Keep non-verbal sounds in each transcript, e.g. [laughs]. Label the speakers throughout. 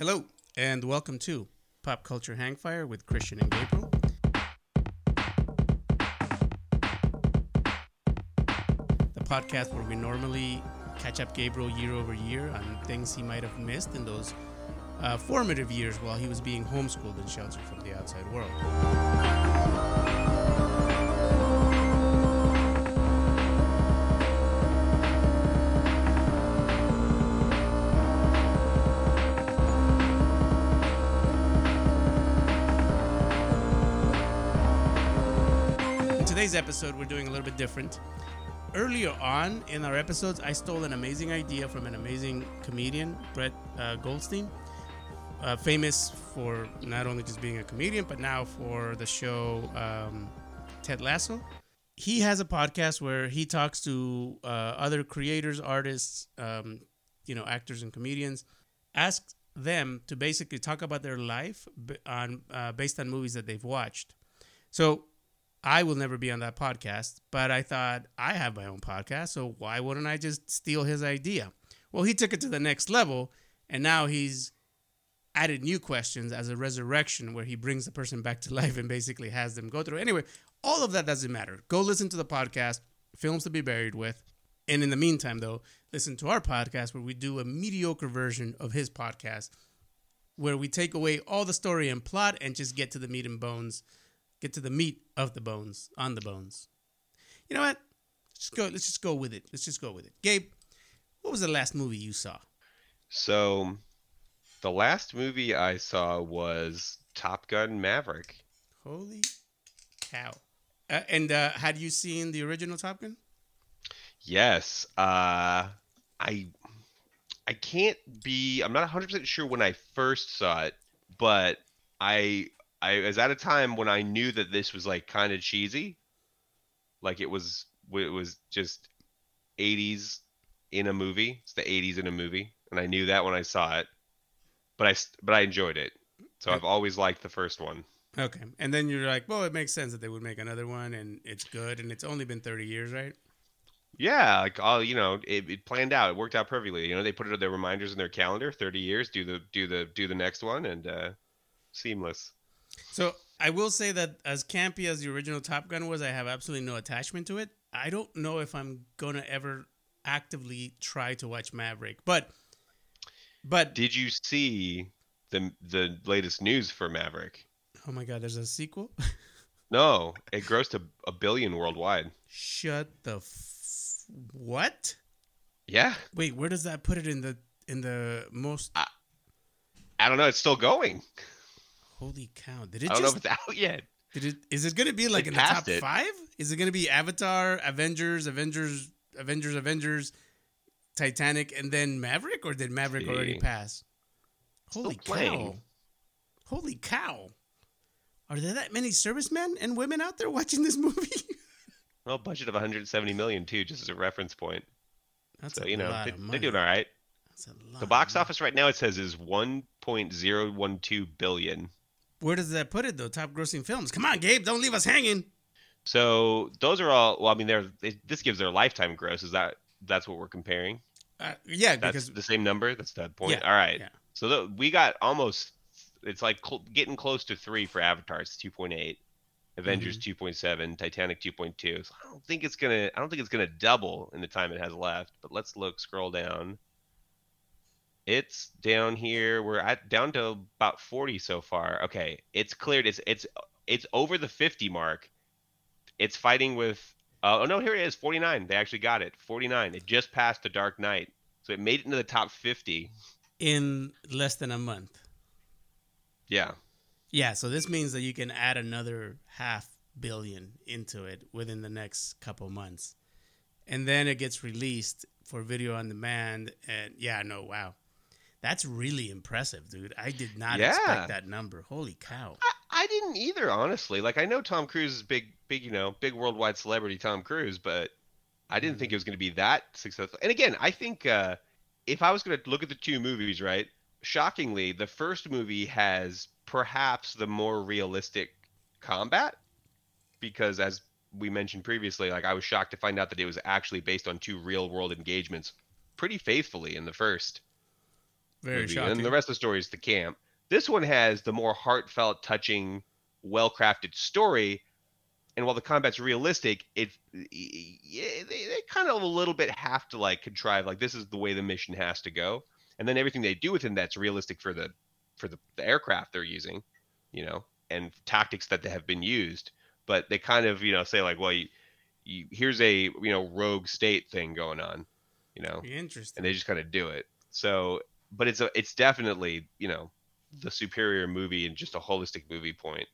Speaker 1: Hello, and welcome to Pop Culture Hangfire with Christian and Gabriel. The podcast where we normally catch up Gabriel year over year on things he might have missed in those uh, formative years while he was being homeschooled and sheltered from the outside world. Today's episode, we're doing a little bit different. Earlier on in our episodes, I stole an amazing idea from an amazing comedian, Brett uh, Goldstein, uh, famous for not only just being a comedian, but now for the show um, Ted Lasso. He has a podcast where he talks to uh, other creators, artists, um, you know, actors and comedians, asks them to basically talk about their life on uh, based on movies that they've watched. So I will never be on that podcast, but I thought I have my own podcast, so why wouldn't I just steal his idea? Well, he took it to the next level, and now he's added new questions as a resurrection where he brings the person back to [laughs] life and basically has them go through. Anyway, all of that doesn't matter. Go listen to the podcast, Films to Be Buried With. And in the meantime, though, listen to our podcast where we do a mediocre version of his podcast where we take away all the story and plot and just get to the meat and bones, get to the meat of the bones, on the bones. You know what? Just go. Let's just go with it. Let's just go with it. Gabe, what was the last movie you saw?
Speaker 2: So, the last movie I saw was Top Gun Maverick.
Speaker 1: Holy cow! Uh, and uh, had you seen the original Top Gun?
Speaker 2: Yes. Uh, I I can't be. I'm not 100% sure when I first saw it, but I I was at a time when I knew that this was like kind of cheesy. Like it was it was just 80s in a movie. It's the 80s in a movie, and I knew that when I saw it. But I but I enjoyed it. So I've always liked the first one.
Speaker 1: Okay, and then you're like, well, it makes sense that they would make another one, and it's good, and it's only been 30 years, right?
Speaker 2: Yeah, like all you know, it, it planned out. It worked out perfectly. You know, they put it on their reminders in their calendar. Thirty years, do the do the do the next one, and uh, seamless.
Speaker 1: So I will say that as campy as the original Top Gun was, I have absolutely no attachment to it. I don't know if I'm gonna ever actively try to watch Maverick, but but
Speaker 2: Did you see the the latest news for Maverick?
Speaker 1: oh my god, there's a sequel. [laughs]
Speaker 2: No, it grossed a, a billion worldwide.
Speaker 1: Shut the f- what?
Speaker 2: Yeah,
Speaker 1: Wait, where does that put it in the in the most?
Speaker 2: I don't know. It's still going.
Speaker 1: Holy cow! Did it
Speaker 2: I don't know
Speaker 1: just?
Speaker 2: if it's out yet.
Speaker 1: Did it? Is it gonna be like
Speaker 2: It
Speaker 1: in the top
Speaker 2: it.
Speaker 1: five? Is it gonna be Avatar, Avengers, Avengers, Avengers, Avengers, Titanic, and then Maverick, or did Maverick already
Speaker 2: See.
Speaker 1: pass?
Speaker 2: Still
Speaker 1: Holy cow!
Speaker 2: playing.
Speaker 1: Holy cow! Are there that many servicemen and women out there watching this movie? [laughs]
Speaker 2: Well, budget of 170 million too, just as a reference point.
Speaker 1: That's
Speaker 2: So
Speaker 1: a
Speaker 2: you know
Speaker 1: lot
Speaker 2: they, they're doing all right.
Speaker 1: That's a lot
Speaker 2: The box office right now it says is 1.012 billion.
Speaker 1: Where does that put it though? Top grossing films. Come on, Gabe, don't leave us hanging.
Speaker 2: So those are all. Well, I mean, they're it, this gives their lifetime gross. Is that that's what we're comparing?
Speaker 1: Uh, yeah,
Speaker 2: That's
Speaker 1: because
Speaker 2: the same number. That's the point.
Speaker 1: Yeah,
Speaker 2: all right.
Speaker 1: yeah.
Speaker 2: So the, we got almost. It's like cl- getting close to three for Avatar. It's 2.8. Avengers
Speaker 1: Mm-hmm.
Speaker 2: 2.7. Titanic 2.2. So I don't think it's gonna. I don't think it's gonna double in the time it has left. But let's look. Scroll down. It's down here. We're at down to about 40 so far. Okay, it's cleared. It's it's it's over the 50 mark. It's fighting with. Uh, oh no, here it is. 49. They actually got it. 49. It just passed the Dark Knight, so it made it into the top 50.
Speaker 1: in less than a month.
Speaker 2: Yeah.
Speaker 1: Yeah, so this means that you can add another half billion into it within the next couple months. And then it gets released for video on demand. And yeah, no, wow. That's really impressive, dude. I did not
Speaker 2: Yeah.
Speaker 1: expect that number. Holy cow.
Speaker 2: I, I didn't either, honestly. Like I know Tom Cruise is big, big, you know, big worldwide celebrity, Tom Cruise, but I didn't think it was going to be that successful. And again, I think uh, if I was going to look at the two movies, right? Shockingly, the first movie has perhaps the more realistic combat because, as we mentioned previously, like I was shocked to find out that it was actually based on two real world engagements pretty faithfully in the first.
Speaker 1: Very
Speaker 2: movie,
Speaker 1: shocking.
Speaker 2: and the rest of the story is the camp. This one has the more heartfelt, touching, well-crafted story. And while the combat's realistic, it yeah, they, they kind of a little bit have to like contrive like this is the way the mission has to go, and then everything they do within that's realistic for the for the, the aircraft they're using, you know, and tactics that they have been used. But they kind of you know say like, well, you, you, here's a you know rogue state thing going on, you know,
Speaker 1: Interesting.
Speaker 2: and they just kind of do it. So, but it's a it's definitely you know the superior movie and just a holistic movie point.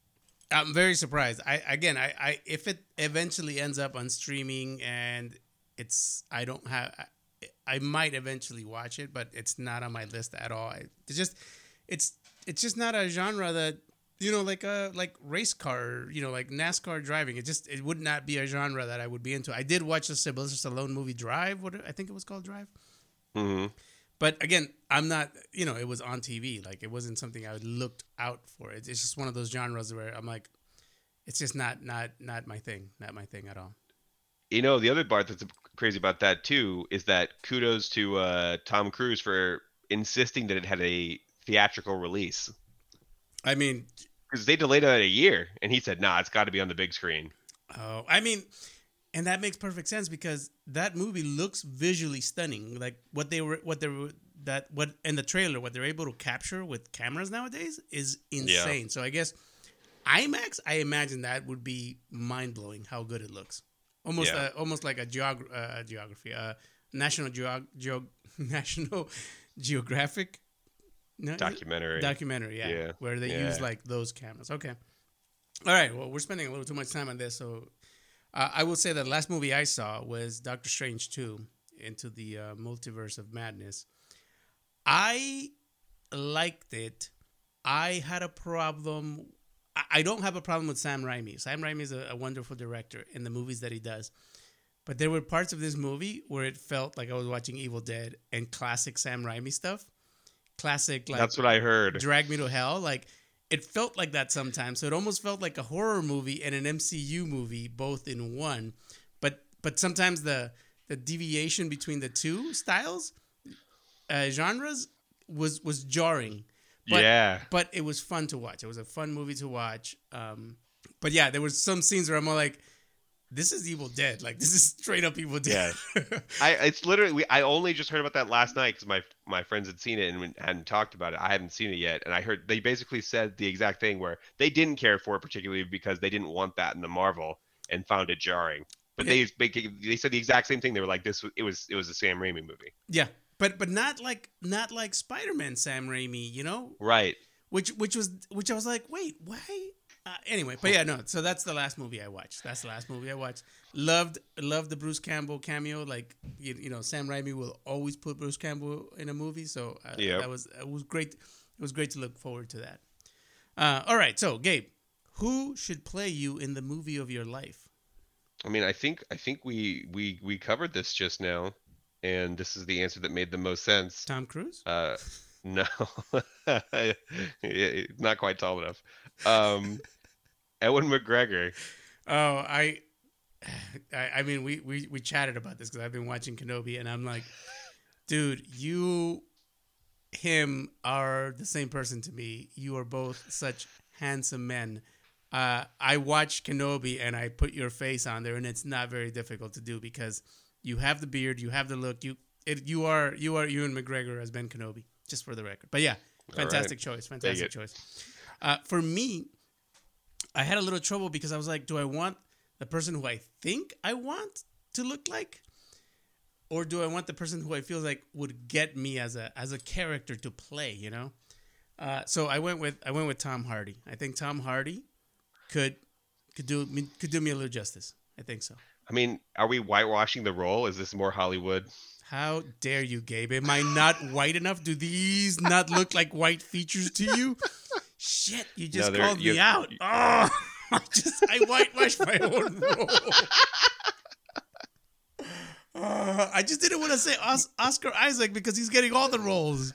Speaker 1: I'm very surprised. I again, I, I if it eventually ends up on streaming and it's I don't have I, I might eventually watch it, but it's not on my list at all. I, it's just it's it's just not a genre that you know like a like race car, you know, like NASCAR driving. It just it would not be a genre that I would be into. I did watch the Sylvester Stallone movie Drive, what I think it was called Drive.
Speaker 2: hmm
Speaker 1: But again, I'm not, you know, it was on TV. Like it wasn't something I looked out for. It's, it's just one of those genres where I'm like, it's just not, not, not my thing. Not my thing at all.
Speaker 2: You know, the other part that's crazy about that too is that kudos to uh, Tom Cruise for insisting that it had a theatrical release
Speaker 1: I mean,
Speaker 2: because they delayed it a year, and he said, "Nah, it's got to be on the big screen."
Speaker 1: oh, I mean, and that makes perfect sense because that movie looks visually stunning. Like what they were, what they were, that what in the trailer, what they're able to capture with cameras nowadays is insane. So I guess IMAX, I imagine that would be mind blowing how good it looks. Almost,
Speaker 2: Yeah.
Speaker 1: uh, almost like a geog- uh, geography, uh, national geog- geog- [laughs] national geographic no,
Speaker 2: Documentary.
Speaker 1: documentary, yeah,
Speaker 2: Yeah,
Speaker 1: where they
Speaker 2: yeah.
Speaker 1: use like those cameras. Okay, all right. Well, we're spending a little too much time on this, so uh, I will say that the last movie I saw was Doctor Strange two, into the uh, multiverse of madness. I liked it. I had a problem. I- I don't have a problem with Sam Raimi. Sam Raimi is a, a wonderful director in the movies that he does. But there were parts of this movie where it felt like I was watching Evil Dead and classic Sam Raimi stuff. Classic, like
Speaker 2: That's what I heard.
Speaker 1: Drag Me to Hell. Like it felt like that sometimes. So it almost felt like a horror movie and an MCU movie both in one. But but sometimes the the deviation between the two styles, uh, genres was was jarring. But,
Speaker 2: yeah.
Speaker 1: But it was fun to watch. It was a fun movie to watch. Um, but yeah, there was some scenes where I'm all like, "This is Evil Dead. Like this is straight up Evil Dead." Yeah. [laughs]
Speaker 2: I it's literally we, I only just heard about that last night because my my friends had seen it and hadn't talked about it. I haven't seen it yet, and I heard they basically said the exact thing where they didn't care for it particularly because they didn't want that in the Marvel and found it jarring. But they they they said the exact same thing. They were like, "This it was it was a Sam Raimi movie."
Speaker 1: yeah, but but not like not like Spider-Man Sam Raimi, you know,
Speaker 2: Right.
Speaker 1: which which was which I was like, wait, why? Uh, anyway, but yeah, no. So that's the last movie I watched. That's the last movie I watched. Loved loved the Bruce Campbell cameo. Like you, you know, Sam Raimi will always put Bruce Campbell in a movie, so uh,
Speaker 2: Yep.
Speaker 1: that was it was great. It was great to look forward to that. Uh, all right, so Gabe, who should play you in the movie of your life?
Speaker 2: I mean, I think I think we we we covered this just now, and this is the answer that made the most sense.
Speaker 1: Tom Cruise.
Speaker 2: Uh, [laughs] no, [laughs] not quite tall enough. Um, Ewan McGregor.
Speaker 1: Oh, I, [sighs] I, I mean, we, we we chatted about this because I've been watching Kenobi, and I'm like, dude, you, him are the same person to me. You are both such handsome men. Uh, I watched Kenobi, and I put your face on there, and it's not very difficult to do because you have the beard, you have the look, you it, you are you are Ewan McGregor as Ben Kenobi, just for the record. But yeah,
Speaker 2: All right.
Speaker 1: fantastic choice, fantastic choice. Uh, for me, I had a little trouble because I was like, do I want the person who I think I want to look like? Or do I want the person who I feel like would get me as a as a character to play, you know? Uh, so I went with I went with Tom Hardy. I think Tom Hardy could could do could do me a little justice. I think so.
Speaker 2: I mean, are we whitewashing the role? Is this more Hollywood?
Speaker 1: How dare you, Gabe? Am I not white enough? Do these not look like white features to you? [laughs] Shit, you just
Speaker 2: they're-
Speaker 1: called me
Speaker 2: you-
Speaker 1: out. Oh, [laughs] I just I whitewashed my own role. [laughs] Uh, I just didn't want to say Os- Oscar Isaac because he's getting all the roles.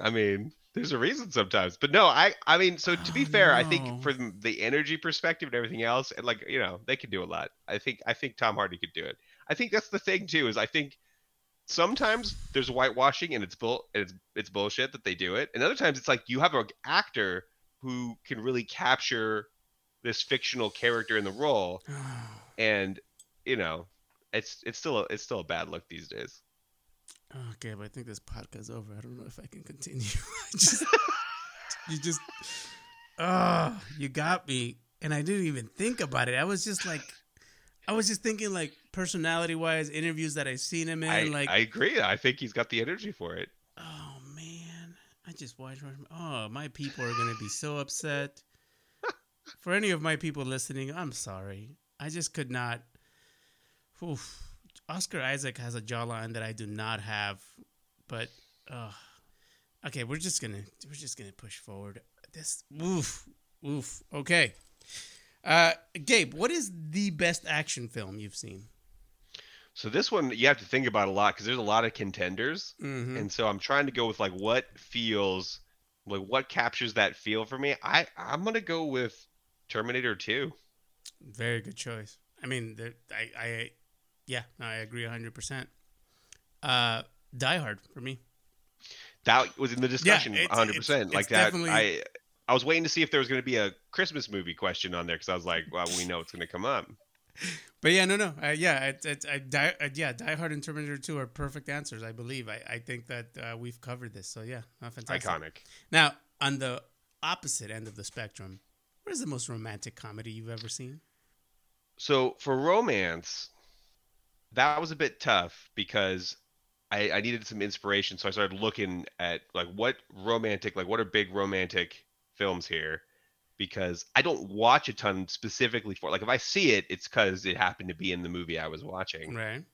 Speaker 2: I mean, there's a reason sometimes. But no, I I mean, so to be
Speaker 1: Oh,
Speaker 2: fair, I think from the- energy perspective and everything else, and like you know, they could do a lot. I think I think Tom Hardy could do it. I think that's the thing too. Is I think sometimes there's whitewashing and it's bull and it's it's bullshit that they do it, and other times it's like you have an actor who can really capture this fictional character in the role, [sighs] and you know, it's it's still a, it's still a bad look these days.
Speaker 1: Okay, but I think this podcast's over. I don't know if I can continue. [laughs] just, you just, oh, you got me, and I didn't even think about it. I was just like, I was just thinking like personality wise, interviews that I've seen him in.
Speaker 2: I,
Speaker 1: like,
Speaker 2: I agree. I think he's got the energy for it.
Speaker 1: oh I just watched. Oh, my people are gonna be so upset. For any of my people listening, I'm sorry. I just could not. Oof. Oscar Isaac has a jawline that I do not have, but uh, okay, we're just gonna we're just gonna push forward. This oof oof. Okay, uh, Gabe, what is the best action film you've seen?
Speaker 2: So this one you have to think about a lot because there's a lot of contenders,
Speaker 1: Mm-hmm.
Speaker 2: and so I'm trying to go with like what feels like what captures that feel for me. I I'm gonna go with Terminator 2.
Speaker 1: Very good choice. I mean, I, I, yeah, I agree hundred percent. Uh, Die Hard for me.
Speaker 2: That was in the discussion,
Speaker 1: it's-
Speaker 2: 100.
Speaker 1: it's-
Speaker 2: percent Like that,
Speaker 1: definitely-
Speaker 2: I I was waiting to see if there was going to be a Christmas movie question on there because I was like, well, we know it's going to come up. [laughs]
Speaker 1: But yeah, no, no, uh, yeah, it, it, I, die, uh, yeah, Die Hard and Terminator Two are perfect answers. I believe. I, I think that uh, we've covered this. So yeah, uh, fantastic.
Speaker 2: Iconic.
Speaker 1: Now, on the opposite end of the spectrum, what is the most romantic comedy you've ever seen?
Speaker 2: So for romance, that was a bit tough because I, I needed some inspiration. So I started looking at like what romantic, like what are big romantic films here? Because I don't watch a ton specifically for like if I see it, it's because it happened to be in the movie I was watching.
Speaker 1: Right.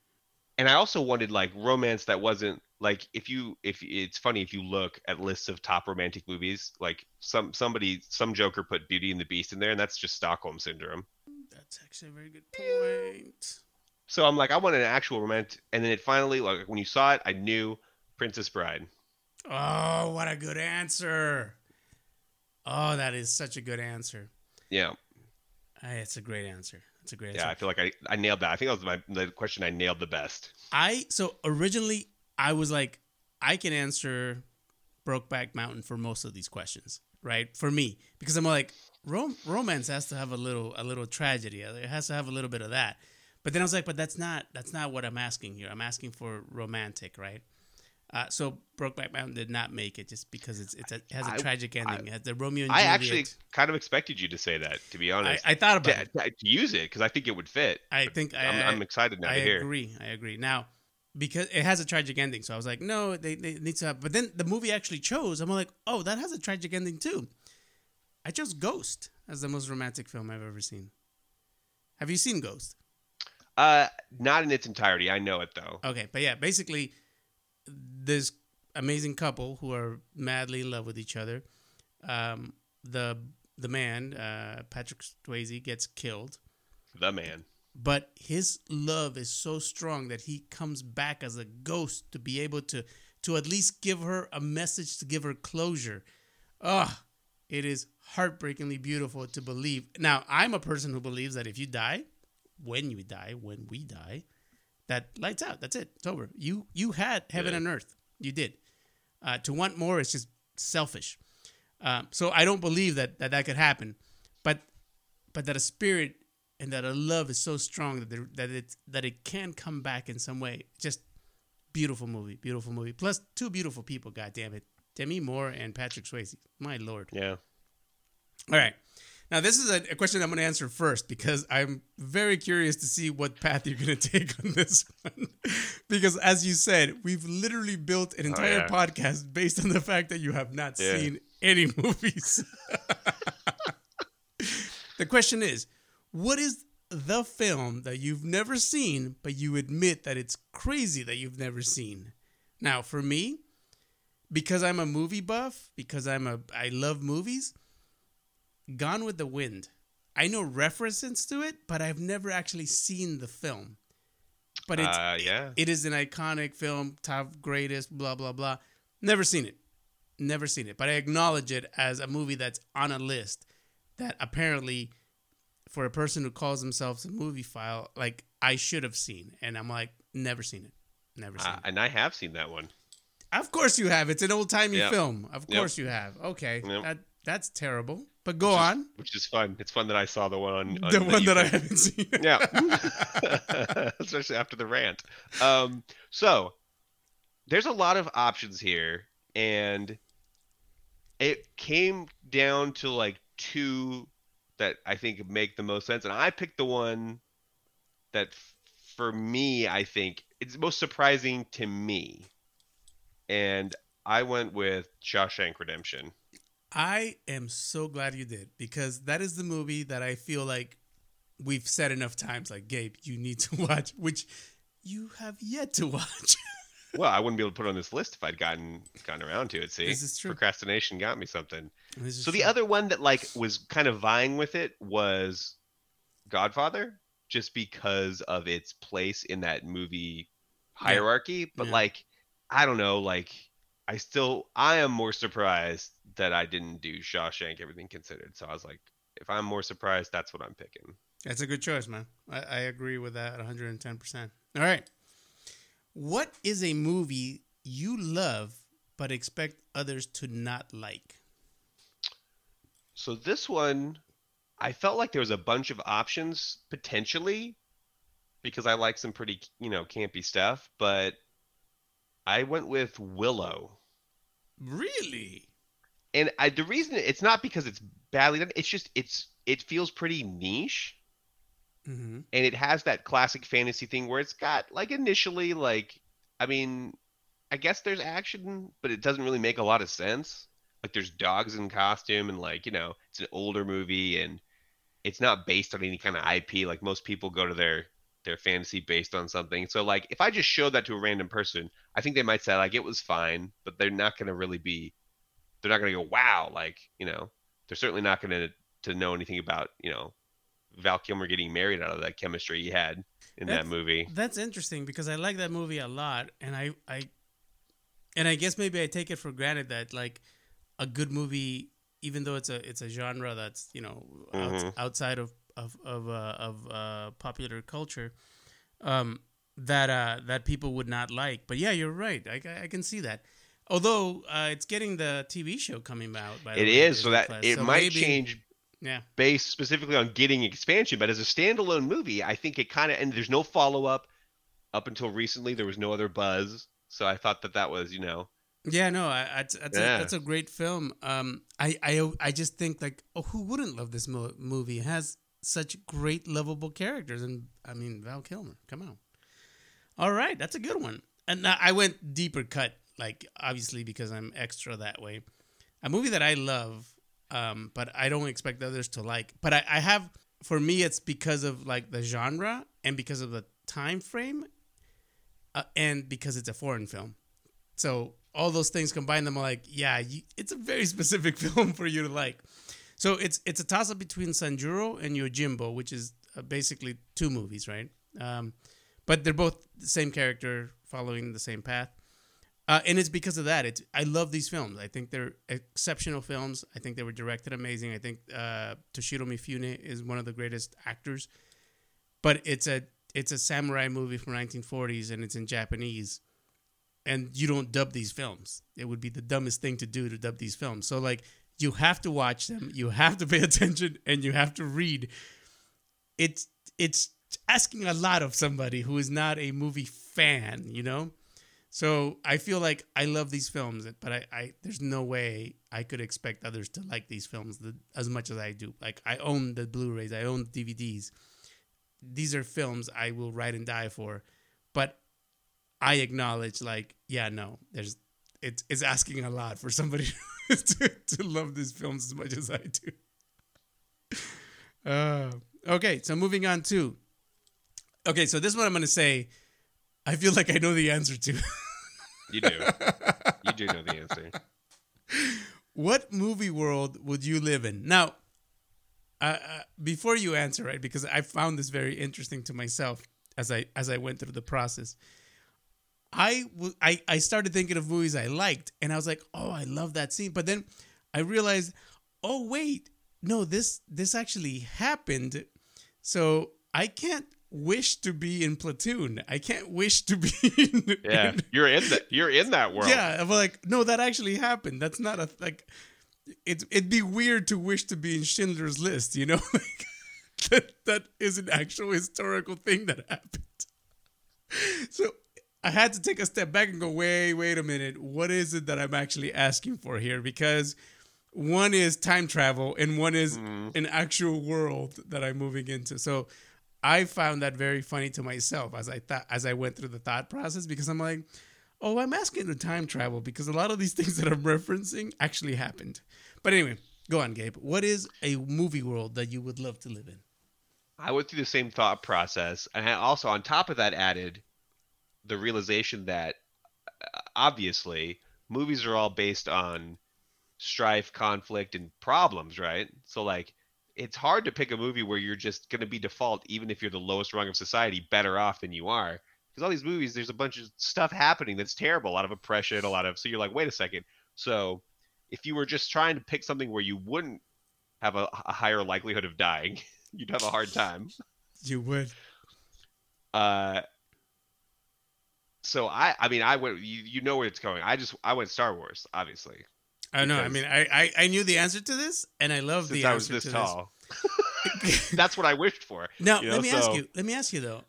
Speaker 2: And I also wanted like romance that wasn't like if you if it's funny if you look at lists of top romantic movies, like some somebody some joker put Beauty and the Beast in there, and that's just Stockholm syndrome.
Speaker 1: That's actually a very good point.
Speaker 2: So I'm like, I want an actual romantic, and then it finally, like when you saw it, I knew Princess Bride.
Speaker 1: Oh, what a good answer! Oh, that is such a good answer.
Speaker 2: Yeah,
Speaker 1: it's a great answer. It's a great
Speaker 2: yeah, I feel like I, I nailed that. I think that was my the question I nailed the best.
Speaker 1: I so originally I was like, I can answer Brokeback Mountain for most of these questions, right? For me, because I'm like, rom- romance has to have a little a little tragedy. It has to have a little bit of that. But then I was like, but that's not that's not what I'm asking here. I'm asking for romantic, right? Uh, so Brokeback Mountain did not make it just because it's, it's a, it has a
Speaker 2: I-
Speaker 1: tragic ending. it has the Romeo and
Speaker 2: I
Speaker 1: Juliet.
Speaker 2: actually kind of expected you to say that, to be honest.
Speaker 1: I thought about
Speaker 2: to,
Speaker 1: it.
Speaker 2: to- to use it because I think it would fit.
Speaker 1: I think I,
Speaker 2: I'm,
Speaker 1: I,
Speaker 2: I'm excited now
Speaker 1: I
Speaker 2: to hear.
Speaker 1: I agree. I agree. Now, because it has a tragic ending, so I was like, no, they, they need to have. But then the movie actually chose. I'm like, oh, that has a tragic ending too. I chose Ghost as the most romantic film I've ever seen. Have you seen Ghost?
Speaker 2: Uh, not in its entirety. I know it though.
Speaker 1: Okay, but yeah, basically, this amazing couple who are madly in love with each other. Um, the the man, uh, Patrick Swayze, gets killed.
Speaker 2: The man.
Speaker 1: but his love is so strong that he comes back as a ghost to be able to to at least give her a message to give her closure ah it is heartbreakingly beautiful to believe now i'm a person who believes that if you die when you die when we die that lights out that's it it's over you you had heaven
Speaker 2: Yeah.
Speaker 1: and earth you did uh, to want more is just selfish um, so i don't believe that, that that could happen but but that a spirit and that a love is so strong that there, that it that it can come back in some way. Just beautiful movie, beautiful movie. Plus two beautiful people. God damn it, Demi Moore and Patrick Swayze. My lord.
Speaker 2: Yeah.
Speaker 1: All right. Now this is a, a question I'm going to answer first because I'm very curious to see what path you're going [laughs] to take on this one. because as you said, we've literally built an oh, entire
Speaker 2: yeah.
Speaker 1: podcast based on the fact that you have not
Speaker 2: Yeah.
Speaker 1: seen any [laughs] movies. the question is, what is the film that you've never seen but you admit that it's crazy that you've never seen? Now, for me, because I'm a movie buff, because I'm a I love movies, Gone with the Wind. I know references to it, but I've never actually seen the film. But it's
Speaker 2: Uh, yeah.
Speaker 1: it is an iconic film, top greatest, blah blah blah. Never seen it. Never seen it. But I acknowledge it as a movie that's on a list that apparently for a person who calls themselves a movie file, like I should have seen. And I'm like, never seen it. Never seen.
Speaker 2: Uh,
Speaker 1: it.
Speaker 2: and I have seen that one.
Speaker 1: Of course you have. It's an old timey
Speaker 2: Yep.
Speaker 1: film. Of
Speaker 2: Yep.
Speaker 1: course you have. Okay,
Speaker 2: Yep.
Speaker 1: that that's terrible. But go
Speaker 2: Which is-
Speaker 1: on.
Speaker 2: Which is fun. It's fun that I saw the one. on-
Speaker 1: The one that I haven't seen.
Speaker 2: Yeah. [laughs] [laughs] Especially after the rant. Um, so there's a lot of options here, and it came down to like two that I think make the most sense. And I picked the one that f- for me, I think it's most surprising to me. And I went with Shawshank Redemption.
Speaker 1: I am so glad you did because that is the movie that I feel like we've said enough times. Like Gabe, you need to [laughs] watch, which you have yet to watch. [laughs]
Speaker 2: Well, I wouldn't be able to put on this list if I'd gotten gotten around to it. See,
Speaker 1: This is true.
Speaker 2: procrastination got me something. So the other one that like was kind of vying with it was Godfather, just because of its place in that movie hierarchy. But
Speaker 1: Yeah.
Speaker 2: like, I don't know, like I still I am more surprised that I didn't do Shawshank Everything Considered. So I was like, if I'm more surprised, that's what I'm picking.
Speaker 1: That's a good choice, man. I, I agree with that 110%. All right. What is a movie you love but expect others to not like?
Speaker 2: So this one, I felt like there was a bunch of options potentially because I like some pretty, you know, campy stuff, but I went with Willow.
Speaker 1: Really?
Speaker 2: And I, the reason it's not because it's badly done, it's just it's it feels pretty niche
Speaker 1: Mm-hmm.
Speaker 2: and it has that classic fantasy thing where it's got like initially like I mean, I guess there's action, but it doesn't really make a lot of sense. Like there's dogs in costume and like, you know, it's an older movie and it's not based on any kind of IP like most people go to their their fantasy based on something. So like if I just showed that to a random person, I think they might say like it was fine, but they're not going to really be they're not going to go wow, like, you know, they're certainly not going to to know anything about, you know, Val Kilmer getting married out of that chemistry he had in
Speaker 1: That's-
Speaker 2: that movie.
Speaker 1: That's interesting because I like that movie a lot, and I, I, and I guess maybe I take it for granted that like a good movie, even though it's a it's a genre that's you know outs-
Speaker 2: Mhm.
Speaker 1: outside of of of uh, of uh, popular culture, um, that uh, that people would not like. But yeah, you're right. I, I- can see that. Although uh, it's getting the TV show coming out. By the
Speaker 2: It is so that
Speaker 1: Plus.
Speaker 2: it
Speaker 1: So
Speaker 2: might
Speaker 1: maybe-
Speaker 2: change
Speaker 1: Yeah.
Speaker 2: based specifically on getting expansion, but as a standalone movie, I think it kind of and there's no follow up. Up until recently, there was no other buzz, so I thought that that was you know
Speaker 1: Yeah, no, I, I, that's, a, that's a great film. Um, I, I, I just think like, oh, who wouldn't love this mo- movie? It has such great, lovable characters, and I mean Val Kilmer. Come on. All right, that's a good one. And I went deeper cut, like obviously because I'm extra that way. A movie that I love, um, but I don't expect others to like. But I, I have, for me, it's because of like the genre and because of the time frame, uh, and because it's a foreign film. So all those things combined, I'm like, yeah, you, it's a very [laughs] specific film for you to like. So it's it's a toss up between Sanjuro and Yojimbo, which is uh, basically two movies, right? Um, but they're both the same character following the same path. Uh, and it's because of that. It's I love these films. I think they're exceptional films. I think they were directed amazing. I think uh, Toshiro Mifune is one of the greatest actors. But it's a it's a samurai movie from 1940s and it's in Japanese and you don't dub these films. It would be the dumbest thing to do to dub these films. So like you have to watch them, you have to pay [laughs] attention, and you have to read. It's it's asking a lot of somebody who is not a movie fan, you know. So I feel like I love these films, but I, I there's no way I could expect others to like these films the, as much as I do. Like I own the Blu-rays, I own the DVDs. These are films I will ride and die for, but I acknowledge like yeah no there's it's it's asking a lot for somebody [laughs] [laughs] to, to love these films as much as I do. Uh, okay, so moving on to okay, so this one I'm gonna say I feel like I know the answer to.
Speaker 2: you do you do know the answer. [laughs]
Speaker 1: what movie world would you live in now? Uh, uh, before you answer, right? Because I found this very interesting to myself as I as I went through the process. I, w- I I started thinking of movies I liked, and I was like, oh, I love that scene. But then I realized, oh wait, no this this actually happened, so I can't wish to be in Platoon. I can't wish to be. [laughs] In,
Speaker 2: Yeah,
Speaker 1: in-
Speaker 2: you're in that. You're in that world.
Speaker 1: yeah. I'm like, no, that actually happened. That's not a like. It it'd be weird to wish to be in Schindler's List. You know, [laughs] like that that is an actual historical thing that happened. [laughs] So I had to take a step back and go, wait, wait a minute. What is it that I'm actually asking for here? Because one is time travel and one is
Speaker 2: Mhm.
Speaker 1: an actual world that I'm moving into. So I found that very funny to myself as I thought as I went through the thought process because I'm like, oh, I'm asking to time travel because a lot of these [laughs] things that I'm referencing actually happened. But anyway, go on, Gabe. What is a movie world that you would love to live in?
Speaker 2: I went through the same thought process, and I also on top of that added the realization that uh, obviously movies are all based on strife, conflict, and problems, right? So like it's hard to pick a movie where you're just going to be default, even if you're the lowest rung of society, better off than you are. Because all these movies, there's a bunch of stuff happening that's terrible, a lot of oppression, a lot of. So you're like, wait a second. So if you were just trying to pick something where you wouldn't have a, a higher likelihood of dying, [laughs] you'd have a hard time.
Speaker 1: You would.
Speaker 2: Uh, so I, I mean, I went. You, you know where it's going. I just, I went Star Wars, obviously.
Speaker 1: I know. I mean, I, I I knew the answer to this, and I love the
Speaker 2: I was
Speaker 1: answer
Speaker 2: this
Speaker 1: to
Speaker 2: tall,
Speaker 1: this. [laughs]
Speaker 2: that's what I wished for. [laughs]
Speaker 1: now,
Speaker 2: you know,
Speaker 1: let me ask you. Let me ask you though,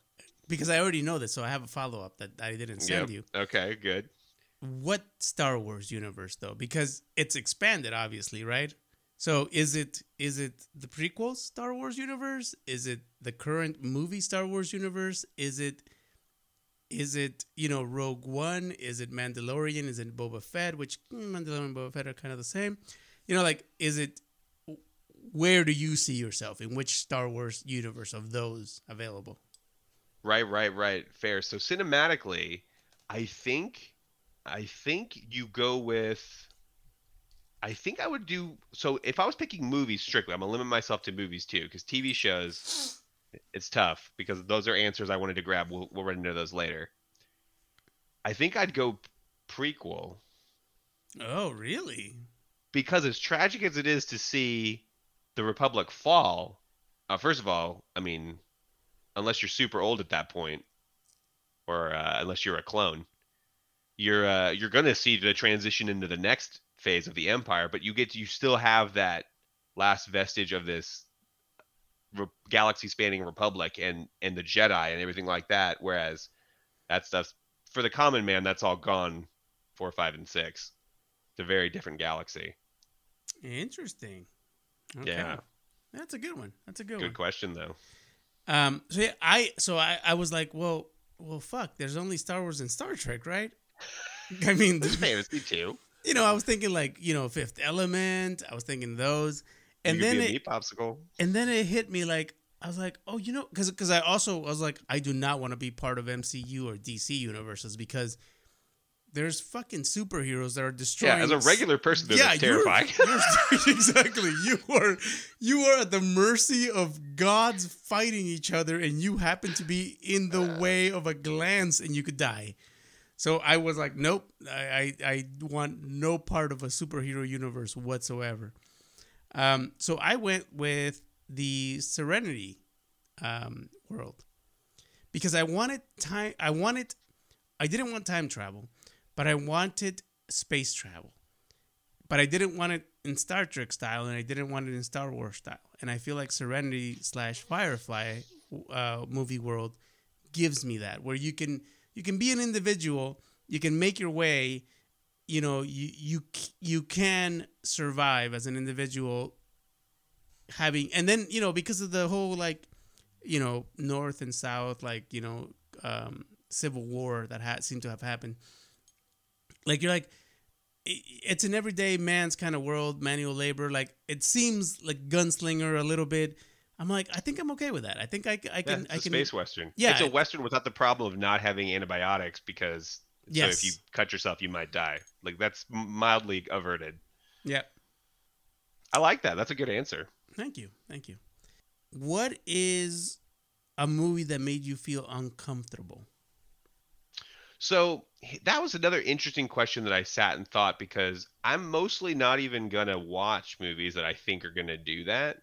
Speaker 1: because I already know this, so I have a follow up that I didn't send
Speaker 2: Yep.
Speaker 1: you.
Speaker 2: Okay, good.
Speaker 1: What Star Wars universe though? Because it's expanded, obviously, right? So is it is it the prequel Star Wars universe? Is it the current movie Star Wars universe? Is it is it you know Rogue One? Is it Mandalorian? Is it Boba Fett? Which mm, Mandalorian and Boba Fett are kind of the same. You know, like is it? Where do you see yourself in which Star Wars universe of those available?
Speaker 2: Right, right, right. Fair. So cinematically, I think, I think you go with. I think I would do so if I was picking movies strictly. I'm gonna limit myself to movies too, because TV shows, it's tough because those are answers I wanted to grab. We'll we'll run into those later. I think I'd go prequel
Speaker 1: Oh, really?
Speaker 2: because as tragic as it is to see the Republic fall, uh, first of all, I mean, unless you're super old at that point, or uh, unless you're a clone, you're uh, you're gonna see the transition into the next phase of the Empire. But you get to, you still have that last vestige of this re- galaxy-spanning Republic and and the Jedi and everything like that. Whereas that stuff's for the common man, that's all gone. Four, five, and six. It's a very different galaxy.
Speaker 1: Interesting. Okay.
Speaker 2: Yeah.
Speaker 1: That's a good one. That's a good,
Speaker 2: Good
Speaker 1: one.
Speaker 2: question though.
Speaker 1: Um. So yeah, I so I I was like, well, well, fuck. There's only Star Wars and Star Trek, right? [laughs] I mean, [laughs]
Speaker 2: There's fantasy too. [laughs]
Speaker 1: you know, I was thinking like you know Fifth Element. I was thinking those, and
Speaker 2: you
Speaker 1: then
Speaker 2: be a
Speaker 1: it,
Speaker 2: popsicle.
Speaker 1: and then it hit me like I was like, oh, you know, because because I also was like, I do not want to be part of MCU or DC universes because there's fucking superheroes that are destroying.
Speaker 2: Yeah, as a regular person, though, that's
Speaker 1: you're-
Speaker 2: terrifying. [laughs]
Speaker 1: you're- [laughs] exactly. You are you are at the mercy of gods fighting each other, and you happen to be in the
Speaker 2: Uh.
Speaker 1: way of a glance, and you could die. So I was like, nope. I I, I want no part of a superhero universe whatsoever. Um, so I went with the Serenity um, world because I wanted time. I wanted. I didn't want time travel, but I wanted space travel. But I didn't want it in Star Trek style, and I didn't want it in Star Wars style. And I feel like Serenity slash Firefly uh, movie world gives me that, where you can you can be an individual, you can make your way, you know, you you you can survive as an individual, having and then you know because of the whole like, you know, North and South, like you know, um, civil war that had seemed to have happened. Like you're like, it's an everyday man's kind of world, manual labor. Like it seems like gunslinger a little bit. I'm like, I think I'm okay with that. I think I, I
Speaker 2: Yeah,
Speaker 1: can,
Speaker 2: it's
Speaker 1: I can.
Speaker 2: space western.
Speaker 1: Yeah,
Speaker 2: it's a western without the problem of not having antibiotics because so if you cut yourself, you might die. Like that's mildly averted.
Speaker 1: Yeah.
Speaker 2: I like that. That's a good answer.
Speaker 1: Thank you. Thank you. What is a movie that made you feel uncomfortable?
Speaker 2: So that was another interesting question that I sat and thought because I'm mostly not even gonna watch movies that I think are gonna do that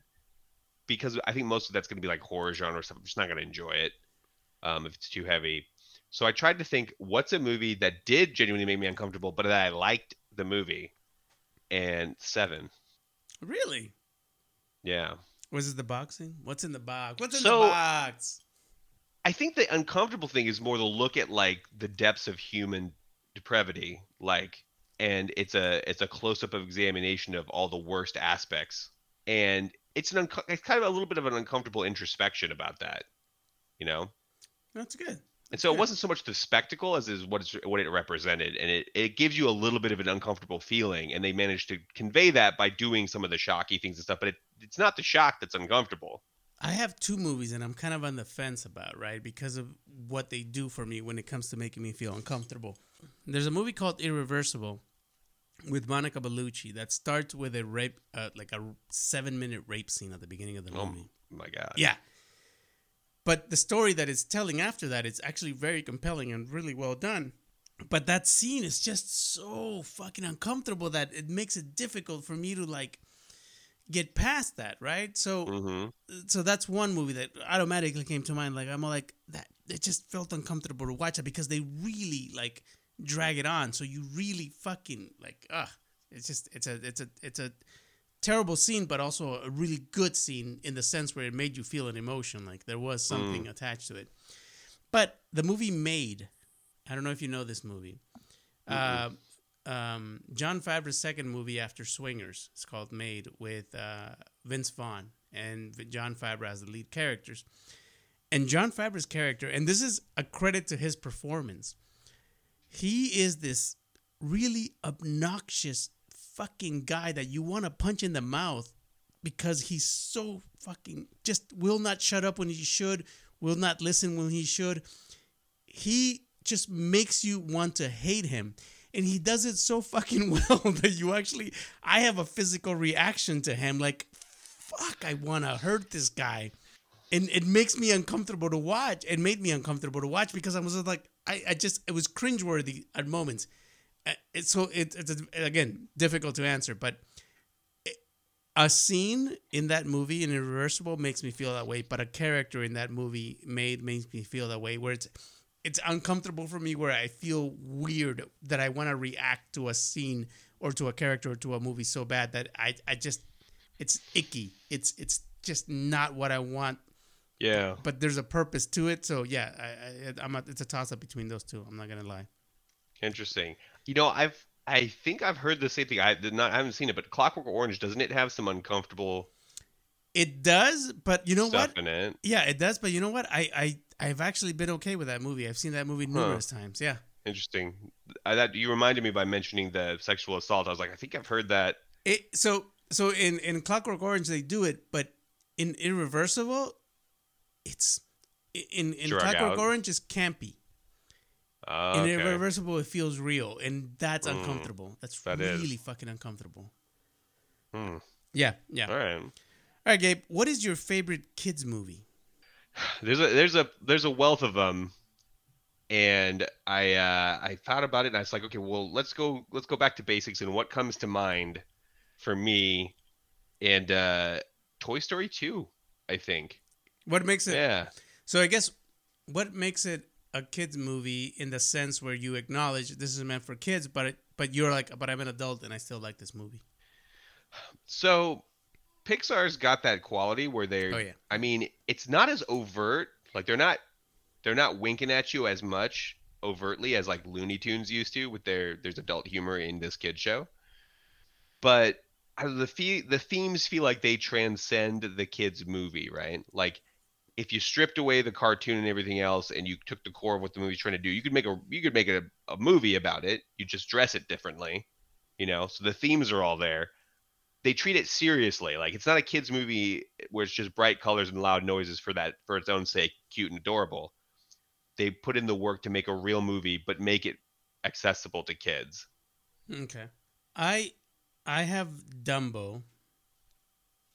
Speaker 2: because I think most of that's gonna be like horror genre stuff. I'm just not gonna enjoy it. um, if it's too heavy. So I tried to think, what's a movie that did genuinely make me uncomfortable, but that I liked the movie? And Seven.
Speaker 1: Really?
Speaker 2: Yeah.
Speaker 1: Was it the boxing? What's in the box? What's in
Speaker 2: So-
Speaker 1: the box?
Speaker 2: I think the uncomfortable thing is more the look at like the depths of human depravity, like, and it's a it's a close up of examination of all the worst aspects, and it's an unco- it's kind of a little bit of an uncomfortable introspection about that, you know.
Speaker 1: That's good.
Speaker 2: And so it wasn't so much the spectacle as is what it's, what it represented, and it, it gives you a little bit of an uncomfortable feeling, and they managed to convey that by doing some of the shocky things and stuff. But it, it's not the shock that's uncomfortable.
Speaker 1: I have two movies and I'm kind of on the fence about, right? Because of what they do for me when it comes to making me feel uncomfortable. There's a movie called Irreversible with Monica Bellucci that starts with a rape, uh, like a seven minute rape scene at the beginning of the movie.
Speaker 2: Oh my god.
Speaker 1: Yeah. But the story that it's telling after that is actually very compelling and really well done. But that scene is just so fucking uncomfortable that it makes it difficult for me to like get past that, right? So
Speaker 2: hmm
Speaker 1: so that's one movie that automatically came to mind. Like I'm all like that. It just felt uncomfortable to watch it because they really like drag it on. So you really fucking like, ah, it's just it's a it's a it's a terrible scene, but also a really good scene in the sense where it made you feel an emotion. Like there was something attached to it. But the movie Made, I don't know if you know this movie. Uh, um, Jon Favreau's second movie after Swingers. It's called Made with uh, Vince Vaughn and Jon Favreau as the lead characters. And Jon Favreau's character, and this is a credit to his performance. He is this really obnoxious fucking guy that you want to punch in the mouth because he's so fucking just will not shut up when he should, will not listen when he should. He just makes you want to hate him. And he does it so fucking [laughs] well that you actually, I have a physical reaction to him. Like, fuck, I want to hurt this guy. And it makes me uncomfortable to watch. It made me uncomfortable to watch because I was like, I, I just, it was cringeworthy at moments. Uh, it, so it, it's again difficult to answer, but it- a scene in that movie in Irreversible makes me feel that way, but a character in that movie made makes me feel that way. Where it's it's uncomfortable for me, where I feel weird that I want to react to a scene or to a character or to a movie so bad that I I just it's icky. It's it's just not what I want.
Speaker 2: Yeah.
Speaker 1: But there's a purpose to it, so yeah, I, I I'm a, it's a toss up between those two. I'm not gonna lie.
Speaker 2: Interesting. You know, I've I think I've heard the same thing. I did not I haven't seen it, but Clockwork Orange doesn't it have some uncomfortable
Speaker 1: It does, but you know what?
Speaker 2: it?
Speaker 1: Yeah, it does. But you know what? I I I've actually been okay with that movie. I've seen that movie
Speaker 2: Huh.
Speaker 1: numerous times. Yeah.
Speaker 2: Interesting. I, that you reminded me by mentioning the sexual assault. I was like, I think I've heard that.
Speaker 1: It so so in in Clockwork Orange they do it, but in Irreversible, it's in in
Speaker 2: Drug
Speaker 1: Clockwork
Speaker 2: out.
Speaker 1: Orange is campy.
Speaker 2: Uh,
Speaker 1: In
Speaker 2: okay.
Speaker 1: Irreversible, it feels real, and that's
Speaker 2: Mm,
Speaker 1: uncomfortable. That's
Speaker 2: that is.
Speaker 1: really fucking uncomfortable.
Speaker 2: Hmm.
Speaker 1: Yeah, yeah.
Speaker 2: All right.
Speaker 1: All right, Gabe. What is your favorite kids movie? [sighs]
Speaker 2: There's a there's a there's a wealth of them, and I uh, I thought about it and I was like, okay, well let's go let's go back to basics and what comes to mind for me, and uh, Toy Story 2, I think.
Speaker 1: What makes it?
Speaker 2: Yeah.
Speaker 1: So I guess what makes it a kids movie in the sense where you acknowledge this is meant for kids, but it, but you're like, but I'm an adult and I still like this movie.
Speaker 2: So Pixar's got that quality where they're
Speaker 1: Oh yeah,
Speaker 2: I mean, it's not as overt. Like they're not they're not winking at you as much overtly as like Looney Tunes used to with their there's adult humor in this kid show. But the the themes feel like they transcend the kids movie, right? Like if you stripped away the cartoon and everything else and you took the core of what the movie's trying to do, you could make a you could make a, a movie about it. You just dress it differently, you know. So the themes are all there. They treat it seriously. Like it's not a kids movie where it's just bright colors and loud noises for that for its own sake, cute and adorable. They put in the work to make a real movie, but make it accessible to kids.
Speaker 1: okay. I I have Dumbo,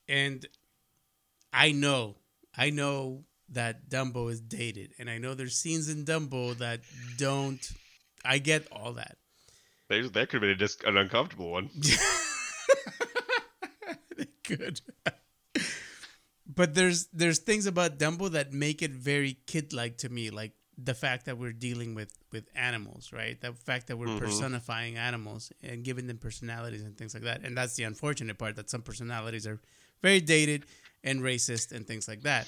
Speaker 1: and I know I know that Dumbo is dated, and I know there's scenes in Dumbo that don't. I get all that.
Speaker 2: There's, that could have been a dis- an uncomfortable one. [laughs]
Speaker 1: they could. but there's there's things about Dumbo that make it very kid like to me, like the fact that we're dealing with with animals, right? The fact that we're
Speaker 2: Mhm.
Speaker 1: personifying animals and giving them personalities and things like that. And that's the unfortunate part that some personalities are very dated and racist and things like that.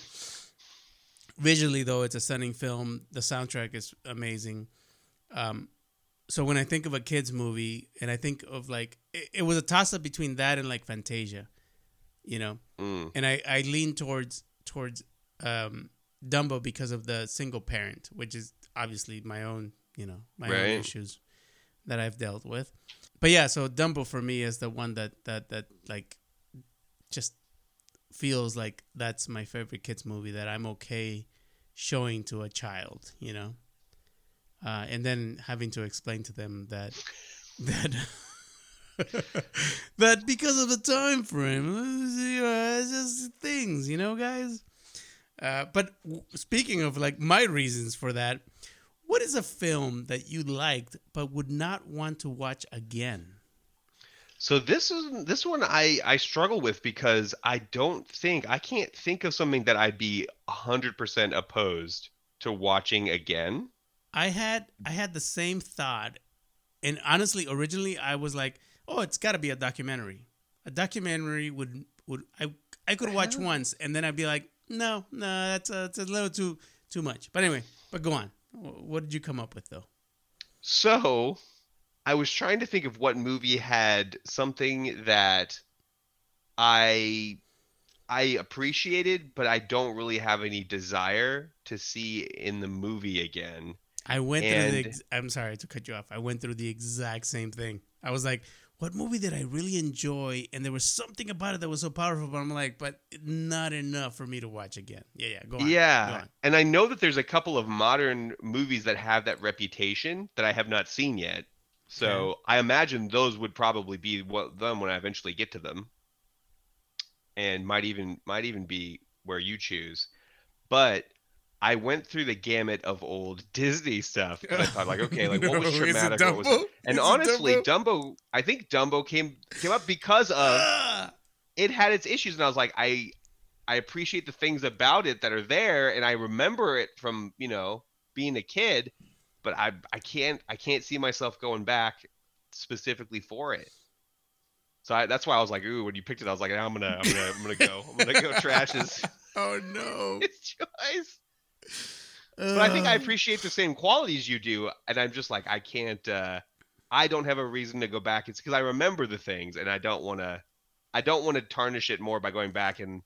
Speaker 1: Visually, though, it's a stunning film. The soundtrack is amazing. Um, so when I think of a kids movie, and I think of like it, it was a toss up between that and like Fantasia, you know,
Speaker 2: Mm.
Speaker 1: and I I lean towards towards um, Dumbo because of the single parent, which is obviously my own you know my own issues that I've dealt with. But yeah, so Dumbo for me is the one that that that like just feels like that's my favorite kids movie that I'm okay showing to a child, you know. Uh, and then having to explain to them that [laughs] that [laughs] that because of the time frame, know, it's just things, you know, guys. Uh, but w- speaking of like my reasons for that, what is a film that you liked but would not want to watch again?
Speaker 2: So this is this one I I struggle with because I don't think I can't think of something that I'd be 100% opposed to watching again.
Speaker 1: I had I had the same thought, and honestly, originally I was like, "Oh, it's got to be a documentary. A documentary would would I I could watch
Speaker 2: Uh-huh.
Speaker 1: once, and then I'd be like, no, no, that's a, that's a little too too much." But anyway, but go on. What did you come up with though?
Speaker 2: So I was trying to think of what movie had something that I I appreciated, but I don't really have any desire to see in the movie again.
Speaker 1: I went through the. Ex- I'm sorry to cut you off. I went through the exact same thing. I was like, "What movie did I really enjoy?" And there was something about it that was so powerful. But I'm like, "But not enough for me to watch again." Yeah, yeah. Go on. Go
Speaker 2: Yeah,
Speaker 1: on.
Speaker 2: and I know that there's a couple of modern movies that have that reputation that I have not seen yet. So I imagine those would probably be what them when I eventually get to them, and might even might even be where you choose. But I went through the gamut of old [laughs] Disney stuff. And I thought like, [laughs] okay, like what was
Speaker 1: No,
Speaker 2: traumatic? What was and
Speaker 1: Is
Speaker 2: honestly,
Speaker 1: Dumbo?
Speaker 2: Dumbo, I think Dumbo came came up because of
Speaker 1: Ah!
Speaker 2: it had its issues and i was like i i appreciate the things about it that are there and i remember it from you know being a kid but i i can't i can't see myself going back specifically for it. So I, that's why i was like ooh when you picked it i was like i'm gonna i'm gonna i'm gonna go i'm gonna go trash his, [laughs]
Speaker 1: Oh no. [laughs]
Speaker 2: his choice. But i think i
Speaker 1: Uh,
Speaker 2: appreciate the same qualities you do and i'm just like i can't uh i don't have a reason to go back. It's because i remember the things and i don't want to i don't want to tarnish it more by going back and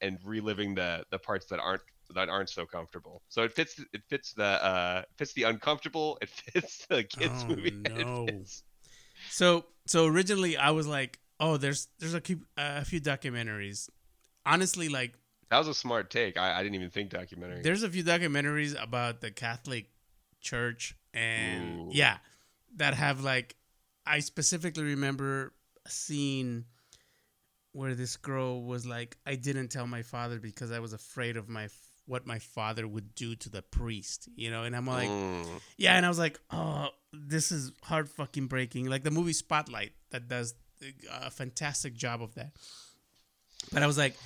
Speaker 2: and reliving the the parts that aren't that aren't so comfortable so it fits it fits the uh fits the uncomfortable it fits the kids
Speaker 1: Oh,
Speaker 2: movie [laughs]
Speaker 1: no.
Speaker 2: fits-
Speaker 1: So so originally I was like, oh, there's there's a, few- a few documentaries. Honestly, like
Speaker 2: that was a smart take i, I didn't even think documentary
Speaker 1: there's a few documentaries about the Catholic Church and
Speaker 2: Ooh.
Speaker 1: yeah, that have like I specifically remember a scene where this girl was like, I didn't tell my father because I was afraid of my what my father would do to the priest, you know, and I'm like,
Speaker 2: Mm.
Speaker 1: yeah, and I was like, oh, this is heart fucking breaking. Like the movie Spotlight that does a fantastic job of that. But I was like,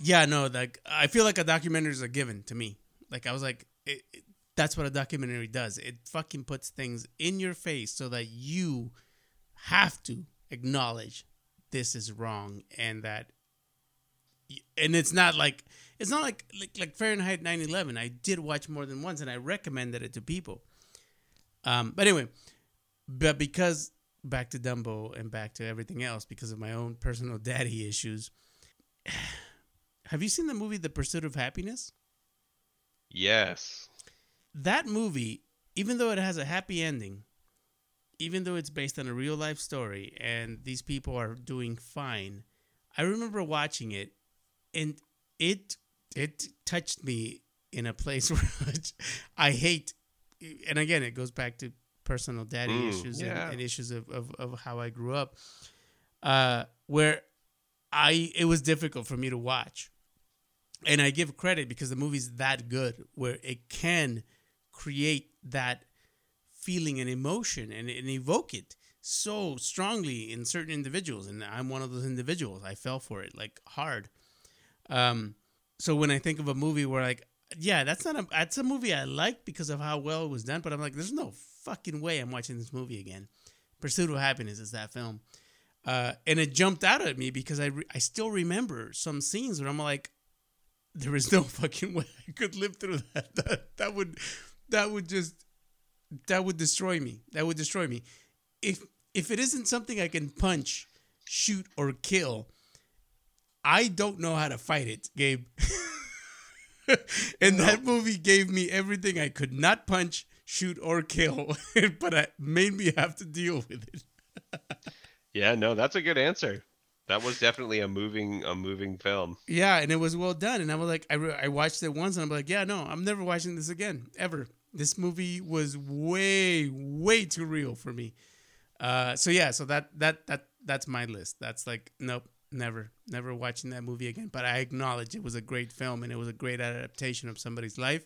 Speaker 1: yeah, no, like I feel like a documentary is a given to me. Like I was like, it, it- that's what a documentary does. It fucking puts things in your face so that you have to acknowledge this is wrong and that and it's not like it's not like like, like Fahrenheit 9/11. I did watch more than once and I recommended it to people. Um, but anyway, but because back to Dumbo and back to everything else because of my own personal [laughs] daddy issues. [sighs] Have you seen the movie The Pursuit of Happiness?
Speaker 2: yes
Speaker 1: That movie, even though it has a happy ending, even though it's based on a real life story and these people are doing fine, I remember watching it and it it touched me in a place [laughs] where I hate and again it goes back to personal daddy
Speaker 2: Mm,
Speaker 1: issues
Speaker 2: yeah.
Speaker 1: and, and issues of, of, of how I grew up. Uh where I it was difficult for me to watch. And I give credit because the movie's that good where it can create that feeling and emotion and, and evoke it so strongly in certain individuals and i'm one of those individuals i fell for it like hard Um, so when I think of a movie where like, yeah, that's not a that's a movie I like because of how well it was done, but I'm like, there's no fucking way I'm watching this movie again. Pursuit of Happiness is that film, uh, and it jumped out at me because I re- I still remember some scenes where I'm like, there is no [laughs] fucking way I could live through that. [laughs] That that would that would just that would destroy me. That would destroy me. If if it isn't something I can punch, shoot, or kill, I don't know how to fight it, Gabe. [laughs] and that movie gave me everything I could not punch, shoot, or kill, [laughs] but it made me have to deal with it. [laughs]
Speaker 2: Yeah, no, that's a good answer. That was definitely a moving a moving film.
Speaker 1: Yeah, and it was well done. And I was like, I, re- I watched it once, and I'm like, yeah, no, I'm never watching this again, ever. This movie was way, way too real for me. Uh, so yeah, so that that that that's my list. That's like, nope, never, never watching that movie again. But I acknowledge it was a great film, and it was a great adaptation of somebody's life.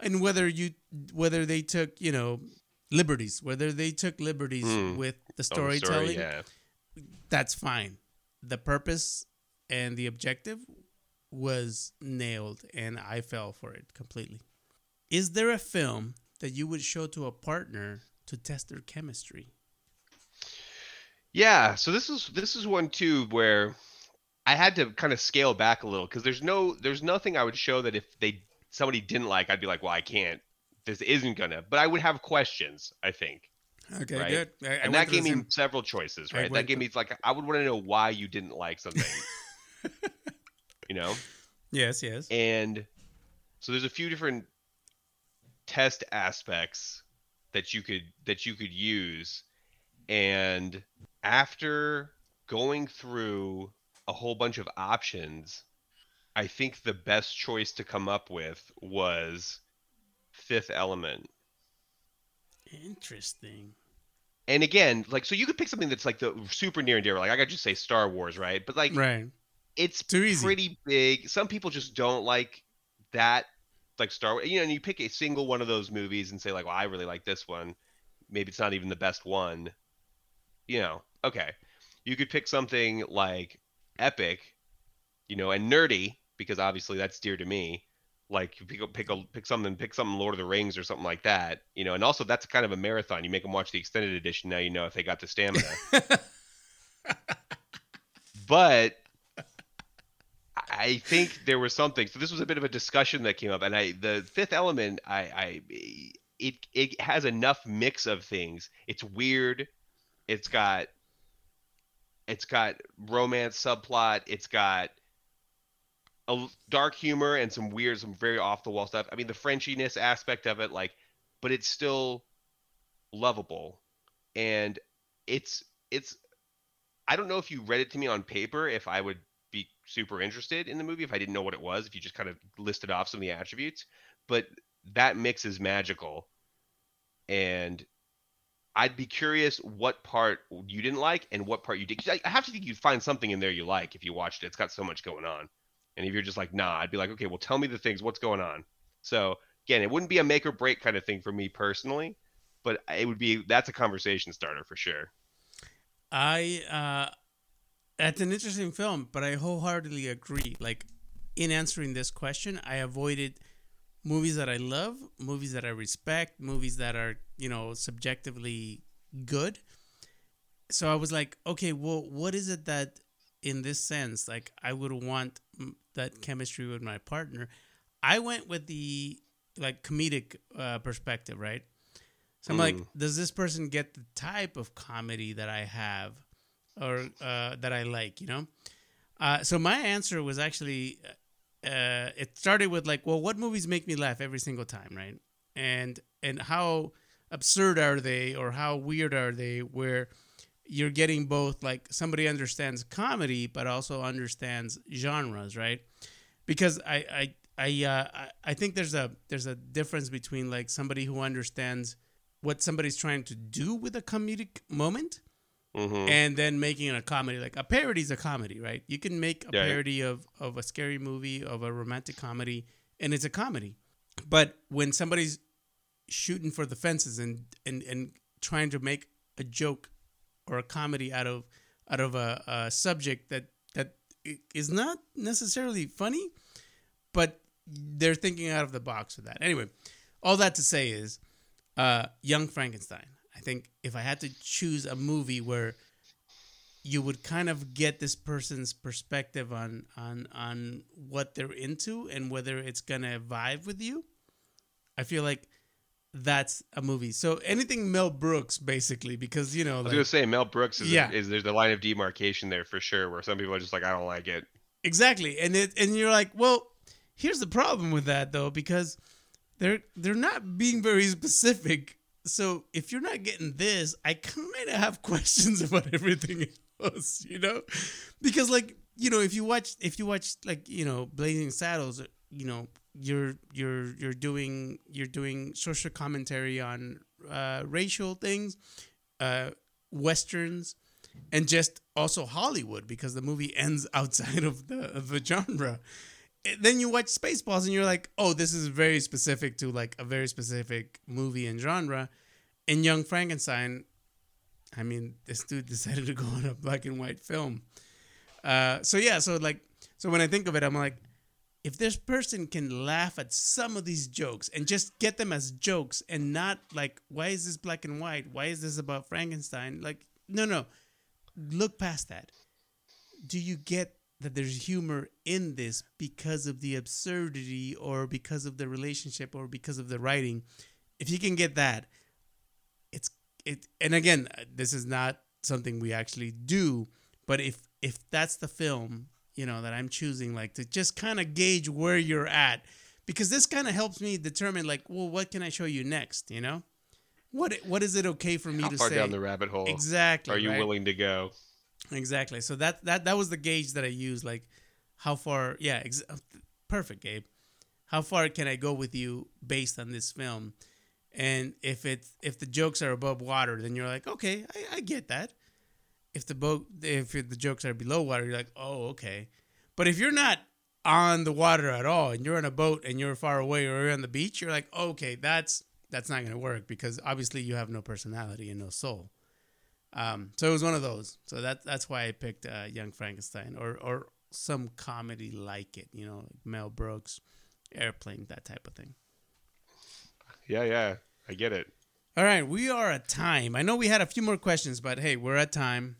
Speaker 1: And whether you whether they took you know liberties, whether they took liberties
Speaker 2: Mm.
Speaker 1: with the
Speaker 2: Oh, story,
Speaker 1: storytelling,
Speaker 2: yeah.
Speaker 1: that's fine. The purpose and the objective was nailed, and I fell for it completely. Is there a film that you would show to a partner to test their chemistry?
Speaker 2: Yeah, so this is this is one too where I had to kind of scale back a little because there's no there's nothing I would show that if they somebody didn't like I'd be like, well, I can't. This isn't gonna. But I would have questions. I think,
Speaker 1: Okay,
Speaker 2: Right.
Speaker 1: good. I, I
Speaker 2: and
Speaker 1: went
Speaker 2: that gave me several choices, right? That gave me like I would want to know why you didn't like something, [laughs] you know.
Speaker 1: Yes, yes.
Speaker 2: And so there's a few different test aspects that you could that you could use and after going through a whole bunch of options I think the best choice to come up with was Fifth Element.
Speaker 1: Interesting.
Speaker 2: And again, like so you could pick something that's like the super near and dear like I could just say Star Wars, right? But like
Speaker 1: Right.
Speaker 2: it's
Speaker 1: Too easy.
Speaker 2: pretty big. Some people just don't like that, like Star Wars. You know, and you pick a single one of those movies and say like, "Well, I really like this one." Maybe it's not even the best one. You know, okay. You could pick something like epic, you know, and nerdy because obviously that's dear to me. Like you pick a, pick a, pick something pick something Lord of the Rings or something like that, you know, and also that's kind of a marathon. You make them watch the extended edition. Now you know if they got the stamina. [laughs] but I think there was something. So this was a bit of a discussion that came up, and I the Fifth Element, I, I it it has enough mix of things. It's weird. It's got it's got romance subplot. It's got a dark humor and some weird, some very off the wall stuff. I mean, the Frenchiness aspect of it, like, but it's still lovable, and it's it's. I don't know if you read it to me on paper, if I would be super interested in the movie if I didn't know what it was, if you just kind of listed off some of the attributes. But that mix is magical. And I'd be curious what part you didn't like and what part you did. I have to think you'd find something in there you like if you watched it. It's got so much going on. And if you're just like, nah, I'd be like, okay, well, tell me the things. What's going on? So again, it wouldn't be a make or break kind of thing for me personally, but it would be that's a conversation starter for sure.
Speaker 1: I uh that's an interesting film, but I wholeheartedly agree. Like in answering this question, I avoided movies that I love, movies that I respect, movies that are, you know, subjectively good. So I was like, okay, well, what is it that in this sense, like I would want mm, that chemistry with my partner? I went with the like comedic uh, perspective, right? So I'm like,
Speaker 2: Mm.
Speaker 1: does this person get the type of comedy that I have or uh, that I like, you know? Uh, so my answer was actually, uh, it started with like, well, what movies make me laugh every single time, right? And and how absurd are they or how weird are they where you're getting both like somebody understands comedy but also understands genres, right? Because I I I uh, I- I think there's a there's a difference between like somebody who understands what somebody's trying to do with a comedic moment
Speaker 2: hmm
Speaker 1: and then making it a comedy. Like a parody is a comedy, right? You can make a
Speaker 2: Yeah.
Speaker 1: parody of, of a scary movie, of a romantic comedy, and it's a comedy. But when somebody's shooting for the fences and, and, and trying to make a joke or a comedy out of out of a, a subject that that is not necessarily funny, but they're thinking out of the box with that. Anyway, all that to say is, uh, Young Frankenstein. I think if I had to choose a movie where you would kind of get this person's perspective on on on what they're into and whether it's gonna vibe with you, I feel like that's a movie. So anything Mel Brooks, basically, because you know,
Speaker 2: I was
Speaker 1: like,
Speaker 2: gonna say Mel Brooks is,
Speaker 1: Yeah.
Speaker 2: is there's a line of demarcation there for sure, where some people are just like, I don't like it.
Speaker 1: Exactly. And it and you're like, well, here's the problem with that though, because they're they're not being very specific. So if you're not getting this, I kind of have [laughs] questions about everything else, you know? Because like, you know, if you watch if you watch like, you know, Blazing Saddles, you know, you're you're you're doing you're doing social commentary on uh racial things, uh westerns, and just also Hollywood because the movie ends [laughs] outside of the of the genre. Then you watch Spaceballs and you're like, oh, this is very specific to like a very specific movie and genre. In Young Frankenstein, I mean, this dude decided to go on a black and white film. Uh, so yeah, so like, so when I think of it, I'm like, if this person can laugh at some of these jokes and just get them as jokes and not like, why is this black and white? Why is this about Frankenstein? Like, no, no, look past that. Do you get that there's humor in this because of the absurdity or because of the relationship or because of the writing? If you can get that, it's it. And again, this is not something we actually do, but if if that's the film, you know, that I'm choosing, like to just kind of gauge where you're at, because this kind of helps me determine, like, well, what can I show you next? You know, what what is it okay for me
Speaker 2: How
Speaker 1: to
Speaker 2: far
Speaker 1: say?
Speaker 2: down the rabbit hole
Speaker 1: exactly.
Speaker 2: are you
Speaker 1: right?
Speaker 2: willing to go?
Speaker 1: Exactly. So that that that was the gauge that I used. Like, how far? Yeah, ex- uh, perfect, Gabe. How far can I go with you based on this film? And if it's if the jokes are above water, then you're like, okay, I, I get that. If the boat if the jokes are below water, you're like, oh, okay. But if you're not on the water at all, and you're on a boat and you're far away or you're on the beach, you're like, okay, that's that's not gonna work because obviously you have no personality and no soul. Um, so it was one of those. So that that's why I picked uh, Young Frankenstein or or some comedy like it, you know, like Mel Brooks, Airplane, that type of thing.
Speaker 2: Yeah, yeah, I get it.
Speaker 1: All right, we are at time. I know we had a few more questions, but hey, we're at time.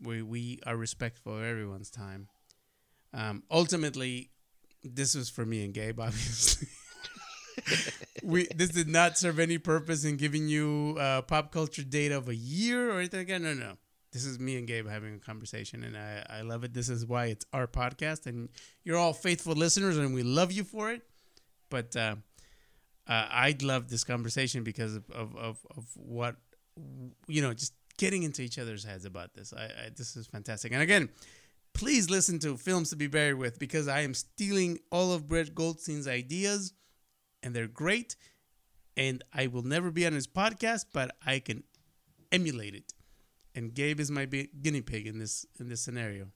Speaker 1: We we are respectful of everyone's time. Um, ultimately, this was for me and Gabe, [laughs] obviously. [laughs] we this did not serve any purpose in giving you uh, pop culture data of a year or anything again. No, no. This is me and Gabe having a conversation, and I, I love it. This is why it's our podcast, and you're all faithful listeners, and we love you for it. But uh, uh, I'd love this conversation because of, of, of, of what you know, just getting into each other's heads about this. I, I this is fantastic. And again, please listen to Films to Be Buried with because I am stealing all of Brett Goldstein's ideas, and they're great. And I will never be on his podcast, but I can emulate it. And Gabe is my guinea pig in this in this scenario.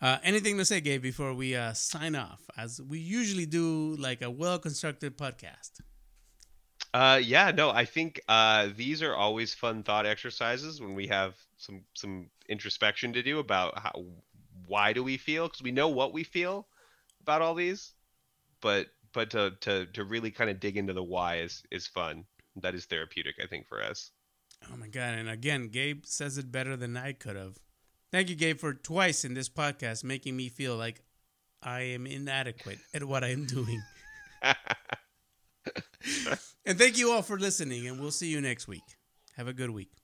Speaker 1: Uh, anything to say, Gabe, before we uh, sign off, as we usually do, like a well constructed podcast.
Speaker 2: Uh, yeah, no, I think uh, these are always fun thought exercises when we have some some introspection to do about how why do we feel because we know what we feel about all these, but but to to to really kind of dig into the why is is fun. That is therapeutic, I think, for us.
Speaker 1: Oh my god! And again, Gabe says it better than I could have. Thank you, Gabe, for twice in this podcast making me feel like I am inadequate at what I am doing. [laughs] [laughs] and thank you all for listening, and we'll see you next week. Have a good week.